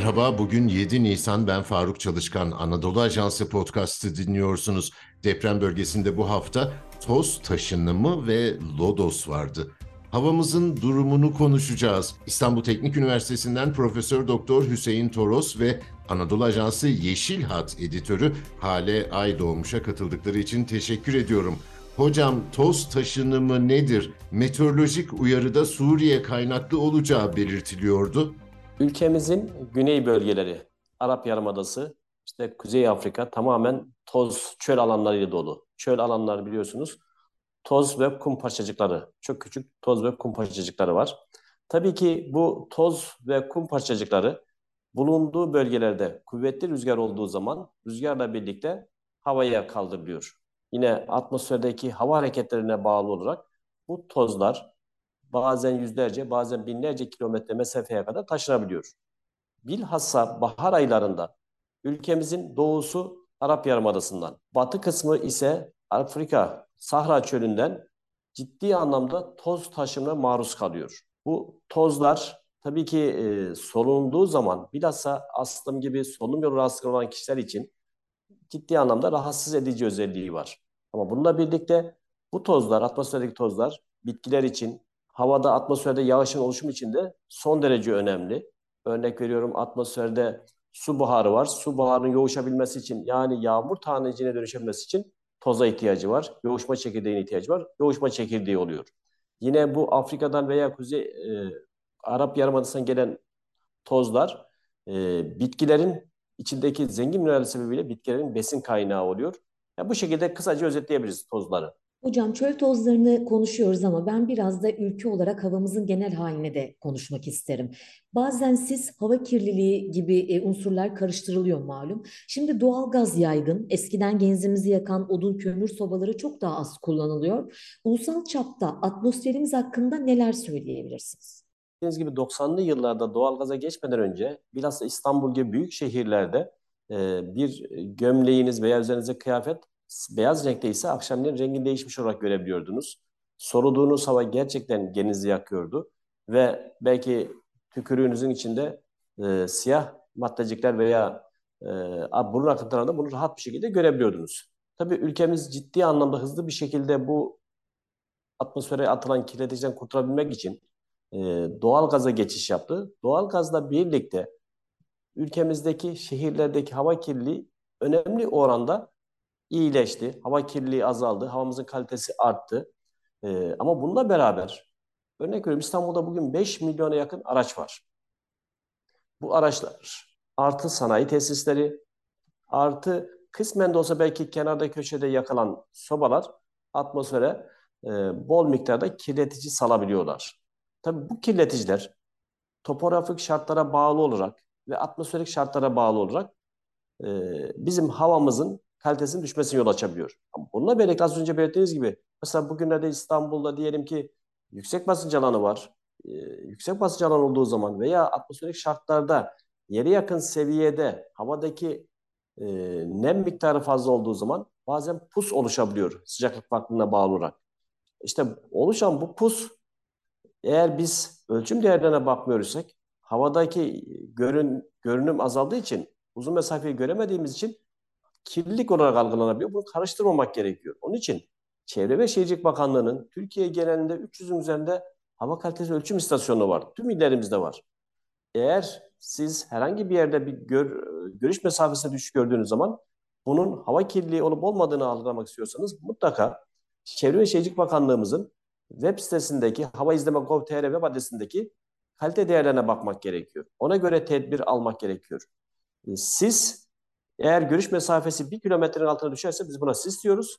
Merhaba, bugün 7 Nisan ben Faruk Çalışkan. Anadolu Ajansı podcast'ı dinliyorsunuz. Deprem bölgesinde bu hafta toz taşınımı ve lodos vardı. Havamızın durumunu konuşacağız. İstanbul Teknik Üniversitesi'nden Profesör Doktor Hüseyin Toros ve Anadolu Ajansı Yeşil Hat editörü Hale Aydoğmuş'a katıldıkları için teşekkür ediyorum. Hocam toz taşınımı nedir? Meteorolojik uyarıda Suriye kaynaklı olacağı belirtiliyordu. Ülkemizin güney bölgeleri, Arap Yarımadası, işte Kuzey Afrika tamamen toz, çöl alanlarıyla dolu. Çöl alanları biliyorsunuz toz ve kum parçacıkları, çok küçük toz ve kum parçacıkları var. Tabii ki bu toz ve kum parçacıkları bulunduğu bölgelerde kuvvetli rüzgar olduğu zaman rüzgarla birlikte havaya kaldırılıyor. Yine atmosferdeki hava hareketlerine bağlı olarak bu tozlar bazen yüzlerce, bazen binlerce kilometre mesafeye kadar taşınabiliyor. Bilhassa bahar aylarında ülkemizin doğusu Arap Yarımadası'ndan, batı kısmı ise Afrika Sahra çölünden ciddi anlamda toz taşımına maruz kalıyor. Bu tozlar tabii ki e, solunduğu zaman bilhassa astım gibi solunum yolu rahatsızlığı olan kişiler için ciddi anlamda rahatsız edici özelliği var. Ama bununla birlikte bu tozlar, atmosferdeki tozlar bitkiler için, havada atmosferde yağışın oluşumu için de son derece önemli. Örnek veriyorum atmosferde su buharı var. Su buharının yoğuşabilmesi için yani yağmur tanecine dönüşebilmesi için toza ihtiyacı var. Yoğuşma çekirdeğine ihtiyacı var. Yoğuşma çekirdeği oluyor. Yine bu Afrika'dan veya Kuzey e, Arap Yarımadası'ndan gelen tozlar e, bitkilerin içindeki zengin mineral sebebiyle bitkilerin besin kaynağı oluyor. Yani bu şekilde kısaca özetleyebiliriz tozları. Hocam çöl tozlarını konuşuyoruz ama ben biraz da ülke olarak havamızın genel haline de konuşmak isterim. Bazen sis, hava kirliliği gibi e, unsurlar karıştırılıyor malum. Şimdi doğal gaz yaygın. Eskiden genzimizi yakan odun kömür sobaları çok daha az kullanılıyor. Ulusal çapta atmosferimiz hakkında neler söyleyebilirsiniz? Dediğiniz gibi 90'lı yıllarda doğalgaza geçmeden önce bilhassa İstanbul gibi büyük şehirlerde e, bir gömleğiniz veya üzerinize kıyafet beyaz renkte ise akşamleyin rengin değişmiş olarak görebiliyordunuz. Soluduğunuz hava gerçekten genizi yakıyordu ve belki tükürüğünüzün içinde e, siyah maddecikler veya e, burun akıntılarında bunu rahat bir şekilde görebiliyordunuz. Tabii ülkemiz ciddi anlamda hızlı bir şekilde bu atmosfere atılan kirleticiden kurtulabilmek için e, doğal gaza geçiş yaptı. Doğal gazla birlikte ülkemizdeki şehirlerdeki hava kirliliği önemli oranda iyileşti. Hava kirliliği azaldı. Havamızın kalitesi arttı. Ee, ama bununla beraber örnek veriyorum İstanbul'da bugün 5 milyona yakın araç var. Bu araçlar artı sanayi tesisleri artı kısmen de olsa belki kenarda köşede yakılan sobalar atmosfere e, bol miktarda kirletici salabiliyorlar. Tabii bu kirleticiler topografik şartlara bağlı olarak ve atmosferik şartlara bağlı olarak e, bizim havamızın kalitesinin düşmesine yol açabiliyor. Bununla birlikte az önce belirttiğiniz gibi mesela bugünlerde İstanbul'da diyelim ki yüksek basınç alanı var. Ee, yüksek basınç alanı olduğu zaman veya atmosferik şartlarda yere yakın seviyede havadaki e, nem miktarı fazla olduğu zaman bazen pus oluşabiliyor sıcaklık farklılığına bağlı olarak. İşte oluşan bu pus eğer biz ölçüm değerlerine bakmıyorsak havadaki görün, görünüm azaldığı için uzun mesafeyi göremediğimiz için kirlilik olarak algılanabiliyor. Bunu karıştırmamak gerekiyor. Onun için Çevre ve Şehircilik Bakanlığı'nın Türkiye genelinde 300'ün üzerinde hava kalitesi ölçüm istasyonu var. Tüm illerimizde var. Eğer siz herhangi bir yerde bir gör, görüş mesafesine düşük gördüğünüz zaman bunun hava kirliliği olup olmadığını algılamak istiyorsanız mutlaka Çevre ve Şehircilik Bakanlığımızın web sitesindeki hava izleme gov.tr web adresindeki kalite değerlerine bakmak gerekiyor. Ona göre tedbir almak gerekiyor. Siz eğer görüş mesafesi bir kilometrenin altına düşerse biz buna sis diyoruz.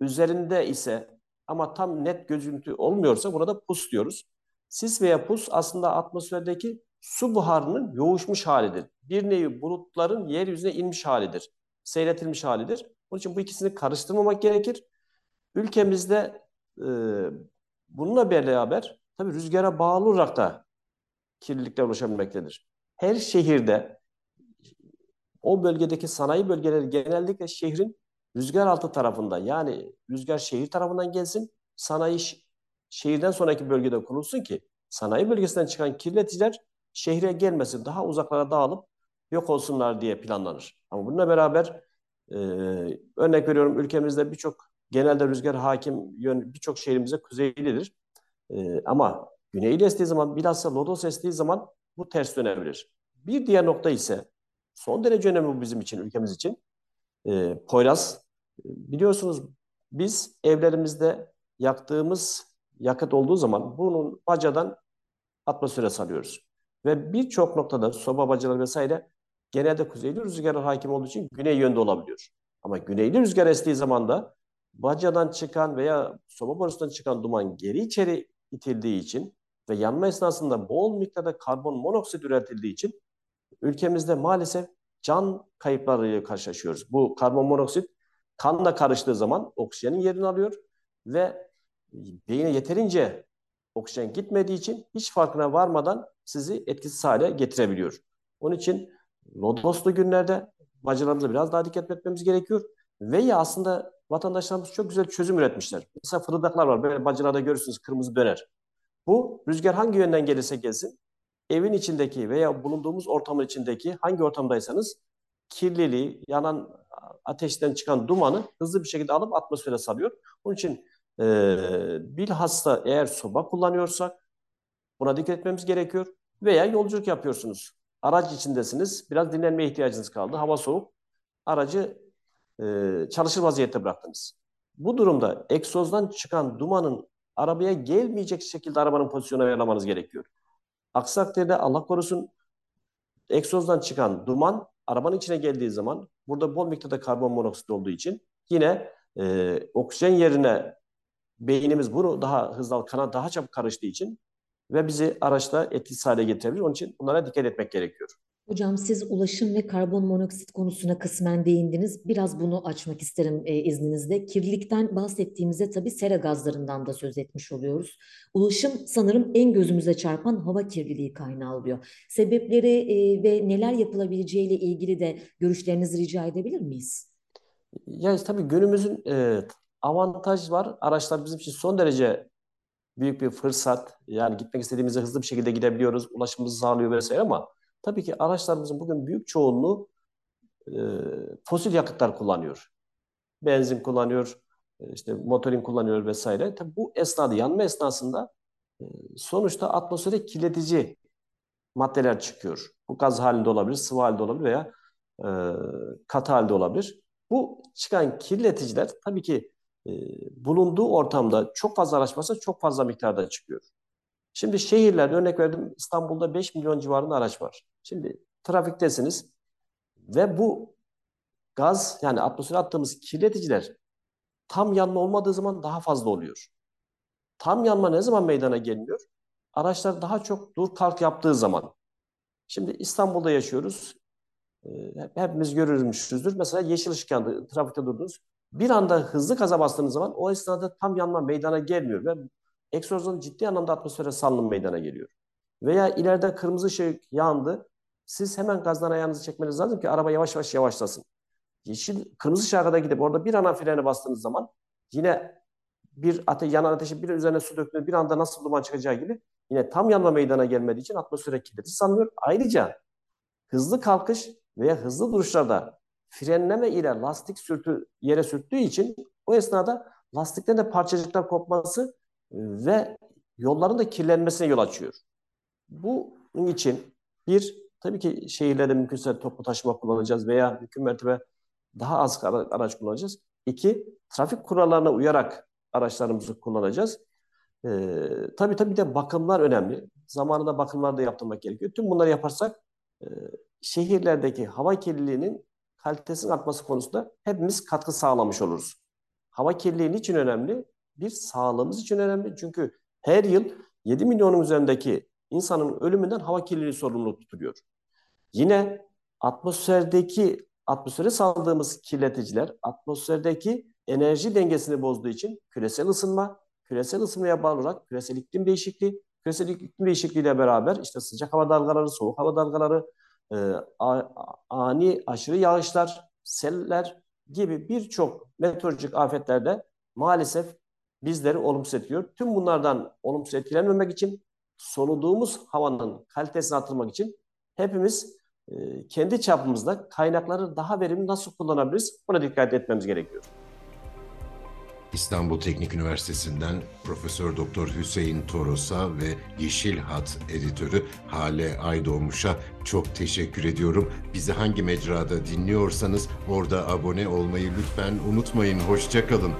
Üzerinde ise ama tam net gözüntü olmuyorsa burada pus diyoruz. Sis veya pus aslında atmosferdeki su buharının yoğuşmuş halidir. Bir nevi bulutların yeryüzüne inmiş halidir. Seyretilmiş halidir. Onun için bu ikisini karıştırmamak gerekir. Ülkemizde e, bununla beraber tabii rüzgara bağlı olarak da kirlilikler oluşabilmektedir. Her şehirde o bölgedeki sanayi bölgeleri genellikle şehrin rüzgar altı tarafında yani rüzgar şehir tarafından gelsin sanayi şehirden sonraki bölgede kurulsun ki sanayi bölgesinden çıkan kirleticiler şehre gelmesin, daha uzaklara dağılıp yok olsunlar diye planlanır. Ama bununla beraber e, örnek veriyorum ülkemizde birçok genelde rüzgar hakim yön birçok şehrimizde kuzeylidir. E, ama güneyli estiği zaman bilhassa lodos estiği zaman bu ters dönebilir. Bir diğer nokta ise son derece önemli bu bizim için, ülkemiz için. E, Poyraz, biliyorsunuz biz evlerimizde yaktığımız yakıt olduğu zaman bunun bacadan atmosfere salıyoruz. Ve birçok noktada soba bacaları vesaire genelde kuzeyli rüzgarlar hakim olduğu için güney yönde olabiliyor. Ama güneyli rüzgar estiği zaman da bacadan çıkan veya soba borusundan çıkan duman geri içeri itildiği için ve yanma esnasında bol miktarda karbon monoksit üretildiği için ülkemizde maalesef can kayıplarıyla karşılaşıyoruz. Bu karbon monoksit kanla karıştığı zaman oksijenin yerini alıyor ve beyine yeterince oksijen gitmediği için hiç farkına varmadan sizi etkisiz hale getirebiliyor. Onun için lodoslu günlerde bacalarımıza biraz daha dikkat etmemiz gerekiyor. Veya aslında vatandaşlarımız çok güzel çözüm üretmişler. Mesela fırıldaklar var. Böyle bacalarda görürsünüz kırmızı döner. Bu rüzgar hangi yönden gelirse gelsin evin içindeki veya bulunduğumuz ortamın içindeki hangi ortamdaysanız kirliliği, yanan ateşten çıkan dumanı hızlı bir şekilde alıp atmosfere salıyor. Onun için e, bilhassa eğer soba kullanıyorsak buna dikkat etmemiz gerekiyor. Veya yolculuk yapıyorsunuz. Araç içindesiniz. Biraz dinlenmeye ihtiyacınız kaldı. Hava soğuk. Aracı e, çalışır vaziyette bıraktınız. Bu durumda egzozdan çıkan dumanın arabaya gelmeyecek şekilde arabanın pozisyonu ayarlamanız gerekiyor. Aksi Allah korusun egzozdan çıkan duman arabanın içine geldiği zaman burada bol miktarda karbon monoksit olduğu için yine e, oksijen yerine beynimiz bunu daha hızlı kana daha çabuk karıştığı için ve bizi araçta etkisiz hale getirebilir. Onun için bunlara dikkat etmek gerekiyor. Hocam siz ulaşım ve karbon monoksit konusuna kısmen değindiniz. Biraz bunu açmak isterim e, izninizle. Kirlilikten bahsettiğimizde tabii sera gazlarından da söz etmiş oluyoruz. Ulaşım sanırım en gözümüze çarpan hava kirliliği kaynağı oluyor. Sebepleri e, ve neler yapılabileceğiyle ilgili de görüşlerinizi rica edebilir miyiz? Yani tabii günümüzün e, avantaj var. Araçlar bizim için son derece büyük bir fırsat. Yani gitmek istediğimizde hızlı bir şekilde gidebiliyoruz. Ulaşımımızı sağlıyor vesaire ama tabii ki araçlarımızın bugün büyük çoğunluğu e, fosil yakıtlar kullanıyor. Benzin kullanıyor, e, işte motorin kullanıyor vesaire. Tabii bu esnada, yanma esnasında e, sonuçta atmosfere kirletici maddeler çıkıyor. Bu gaz halinde olabilir, sıvı halinde olabilir veya e, katı halde olabilir. Bu çıkan kirleticiler tabii ki e, bulunduğu ortamda çok fazla araç varsa çok fazla miktarda çıkıyor. Şimdi şehirlerde örnek verdim İstanbul'da 5 milyon civarında araç var. Şimdi trafiktesiniz ve bu gaz yani atmosfere attığımız kirleticiler tam yanma olmadığı zaman daha fazla oluyor. Tam yanma ne zaman meydana gelmiyor? Araçlar daha çok dur kalk yaptığı zaman. Şimdi İstanbul'da yaşıyoruz. Ee, hepimiz görürmüşüzdür. Mesela yeşil ışık yandı, trafikte durdunuz. Bir anda hızlı gaza bastığınız zaman o esnada tam yanma meydana gelmiyor ve egzozun ciddi anlamda atmosfere salınım meydana geliyor. Veya ileride kırmızı ışık yandı. Siz hemen gazdan ayağınızı çekmeniz lazım ki araba yavaş yavaş yavaşlasın. Yeşil, kırmızı kadar gidip orada bir ana frene bastığınız zaman yine bir ate yanan ateşi bir üzerine su döktüğünüz bir anda nasıl duman çıkacağı gibi yine tam yanma meydana gelmediği için atmosfere kirleti sanmıyor. Ayrıca hızlı kalkış veya hızlı duruşlarda frenleme ile lastik sürtü, yere sürttüğü için o esnada lastikten de parçacıklar kopması ve yolların da kirlenmesine yol açıyor. Bunun için bir tabii ki şehirlerde mümkünse toplu taşıma kullanacağız veya mümkün mertebe daha az araç kullanacağız. İki, trafik kurallarına uyarak araçlarımızı kullanacağız. Ee, tabii tabii de bakımlar önemli. Zamanında bakımlar da yaptırmak gerekiyor. Tüm bunları yaparsak e, şehirlerdeki hava kirliliğinin kalitesinin artması konusunda hepimiz katkı sağlamış oluruz. Hava kirliliği için önemli? Bir, sağlığımız için önemli. Çünkü her yıl 7 milyonun üzerindeki insanın ölümünden hava kirliliği sorumluluk tutuluyor. Yine atmosferdeki, atmosfere saldığımız kirleticiler, atmosferdeki enerji dengesini bozduğu için küresel ısınma, küresel ısınmaya bağlı olarak küresel iklim değişikliği, küresel iklim değişikliğiyle beraber işte sıcak hava dalgaları, soğuk hava dalgaları, e, ani aşırı yağışlar, seller gibi birçok meteorolojik afetlerde maalesef bizleri olumsuz etkiliyor. Tüm bunlardan olumsuz etkilenmemek için soluduğumuz havanın kalitesini artırmak için hepimiz e, kendi çapımızda kaynakları daha verimli nasıl kullanabiliriz? Buna dikkat etmemiz gerekiyor. İstanbul Teknik Üniversitesi'nden Profesör Doktor Hüseyin Toros'a ve Yeşil Hat editörü Hale Aydoğmuş'a çok teşekkür ediyorum. Bizi hangi mecrada dinliyorsanız orada abone olmayı lütfen unutmayın. Hoşçakalın.